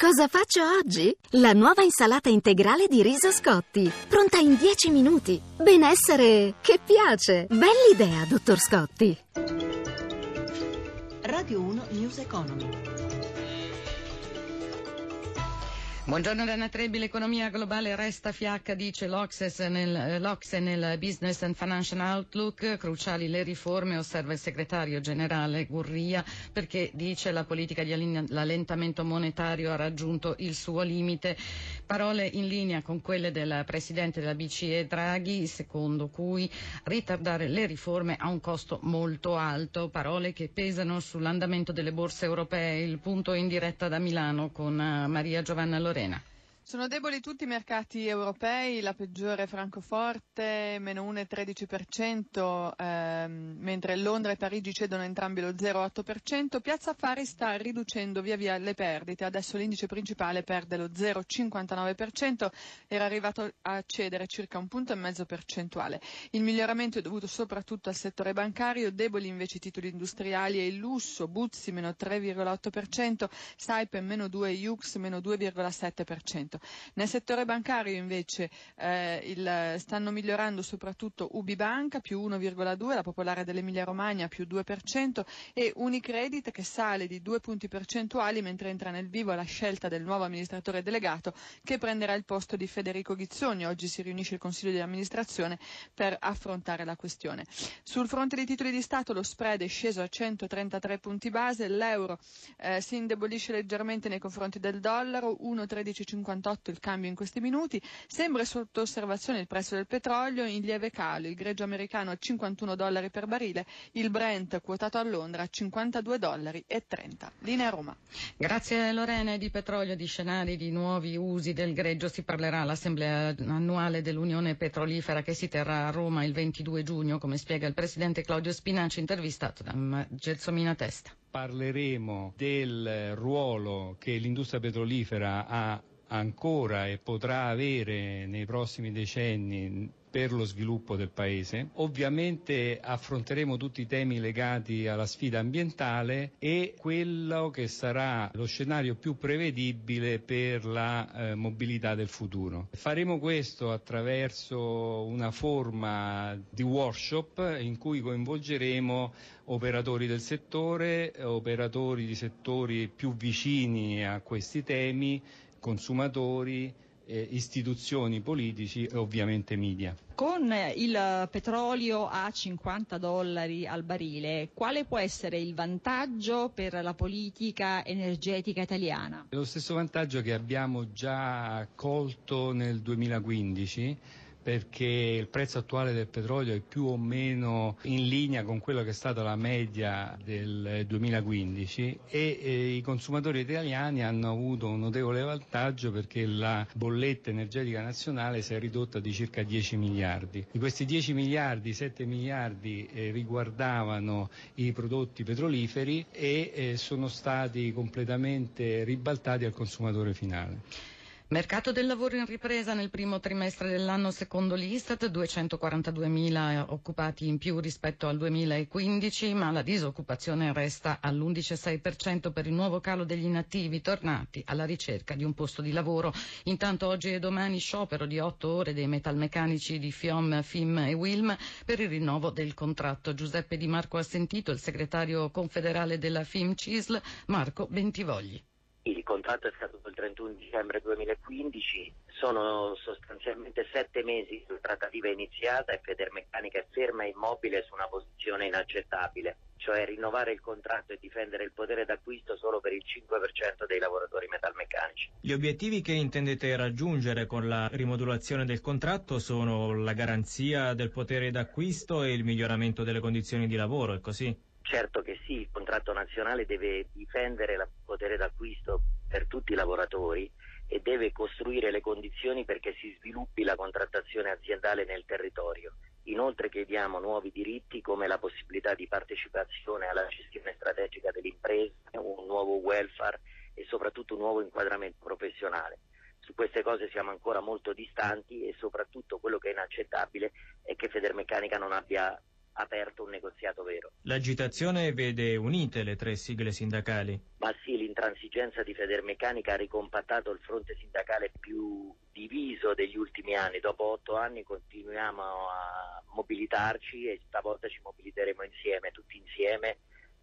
Cosa faccio oggi? La nuova insalata integrale di riso Scotti, pronta in 10 minuti. Benessere che piace. Bell'idea, dottor Scotti. Radio 1 News Economy. Buongiorno Dana Trebbi, l'economia globale resta fiacca, dice l'Ocse nel, l'Ocse nel Business and Financial Outlook, cruciali le riforme, osserva il segretario generale Gurria, perché dice la politica di allentamento monetario ha raggiunto il suo limite. Parole in linea con quelle del presidente della BCE Draghi, secondo cui ritardare le riforme ha un costo molto alto, parole che pesano sull'andamento delle borse europee. Il punto in diretta da Milano con Maria Giovanna Lorenzo. Lorena. Sono deboli tutti i mercati europei, la peggiore Francoforte, meno 1,13%, ehm, mentre Londra e Parigi cedono entrambi lo 0,8%. Piazza Affari sta riducendo via via le perdite, adesso l'indice principale perde lo 0,59%, era arrivato a cedere circa un punto e mezzo percentuale. Il miglioramento è dovuto soprattutto al settore bancario, deboli invece i titoli industriali e il lusso, Buzzi meno 3,8%, Saipem meno 2, Jux meno 2,7%. Nel settore bancario invece eh, il, stanno migliorando soprattutto Ubi Banca più 1,2, la popolare dell'Emilia Romagna più 2% e Unicredit che sale di 2 punti percentuali mentre entra nel vivo la scelta del nuovo amministratore delegato che prenderà il posto di Federico Ghizzoni. Oggi si riunisce il Consiglio di amministrazione per affrontare la questione. Sul fronte dei titoli di Stato lo spread è sceso a 133 punti base, l'euro eh, si indebolisce leggermente nei confronti del dollaro, 1,1358 1,48 il cambio in questi minuti. Sembra sotto osservazione il prezzo del petrolio in lieve calo, il greggio americano a 51 dollari per barile, il Brent quotato a Londra a 52 dollari e 30. Linea Roma. Grazie Lorena di petrolio, di scenari, di nuovi usi del greggio si parlerà all'assemblea annuale dell'Unione Petrolifera che si terrà a Roma il 22 giugno, come spiega il presidente Claudio Spinaci, intervistato da Gelsomina Testa. Parleremo del ruolo che l'industria petrolifera ha ancora e potrà avere nei prossimi decenni per lo sviluppo del Paese. Ovviamente affronteremo tutti i temi legati alla sfida ambientale e quello che sarà lo scenario più prevedibile per la eh, mobilità del futuro. Faremo questo attraverso una forma di workshop in cui coinvolgeremo operatori del settore, operatori di settori più vicini a questi temi consumatori, eh, istituzioni politici e ovviamente media. Con il petrolio a 50 dollari al barile, quale può essere il vantaggio per la politica energetica italiana? Lo stesso vantaggio che abbiamo già colto nel 2015 perché il prezzo attuale del petrolio è più o meno in linea con quello che è stata la media del 2015 e eh, i consumatori italiani hanno avuto un notevole vantaggio perché la bolletta energetica nazionale si è ridotta di circa 10 miliardi. Di questi 10 miliardi, 7 miliardi eh, riguardavano i prodotti petroliferi e eh, sono stati completamente ribaltati al consumatore finale. Mercato del lavoro in ripresa nel primo trimestre dell'anno secondo l'Istat, 242.000 occupati in più rispetto al 2015, ma la disoccupazione resta all'11,6% per il nuovo calo degli inattivi tornati alla ricerca di un posto di lavoro. Intanto oggi e domani sciopero di 8 ore dei metalmeccanici di FIOM, FIM e WILM per il rinnovo del contratto. Giuseppe Di Marco ha sentito il segretario confederale della FIM CISL, Marco Bentivogli. Il contratto è stato il 31 dicembre 2015, sono sostanzialmente sette mesi la trattativa iniziata e Federmeccanica è ferma e immobile su una posizione inaccettabile, cioè rinnovare il contratto e difendere il potere d'acquisto solo per il 5% dei lavoratori metalmeccanici. Gli obiettivi che intendete raggiungere con la rimodulazione del contratto sono la garanzia del potere d'acquisto e il miglioramento delle condizioni di lavoro, è così? Certo che sì, il contratto nazionale deve difendere il potere d'acquisto per tutti i lavoratori e deve costruire le condizioni perché si sviluppi la contrattazione aziendale nel territorio. Inoltre chiediamo nuovi diritti come la possibilità di partecipazione alla gestione strategica dell'impresa, un nuovo welfare e soprattutto un nuovo inquadramento professionale. Su queste cose siamo ancora molto distanti e soprattutto quello che è inaccettabile è che Federmeccanica non abbia aperto un negoziato vero. L'agitazione vede unite le tre sigle sindacali. Ma sì, l'intransigenza di Federmeccanica ha ricompattato il fronte sindacale più diviso degli ultimi anni. Dopo otto anni continuiamo a mobilitarci e stavolta ci mobiliteremo insieme, tutti insieme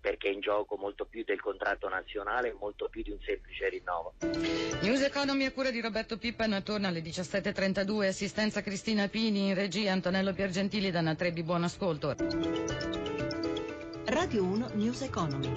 perché è in gioco molto più del contratto nazionale e molto più di un semplice rinnovo. News Economy a cura di Roberto Pippan torna alle 17.32, assistenza Cristina Pini, in regia Antonello Piergentili da Natrebi, buon ascolto. Radio 1 News Economy.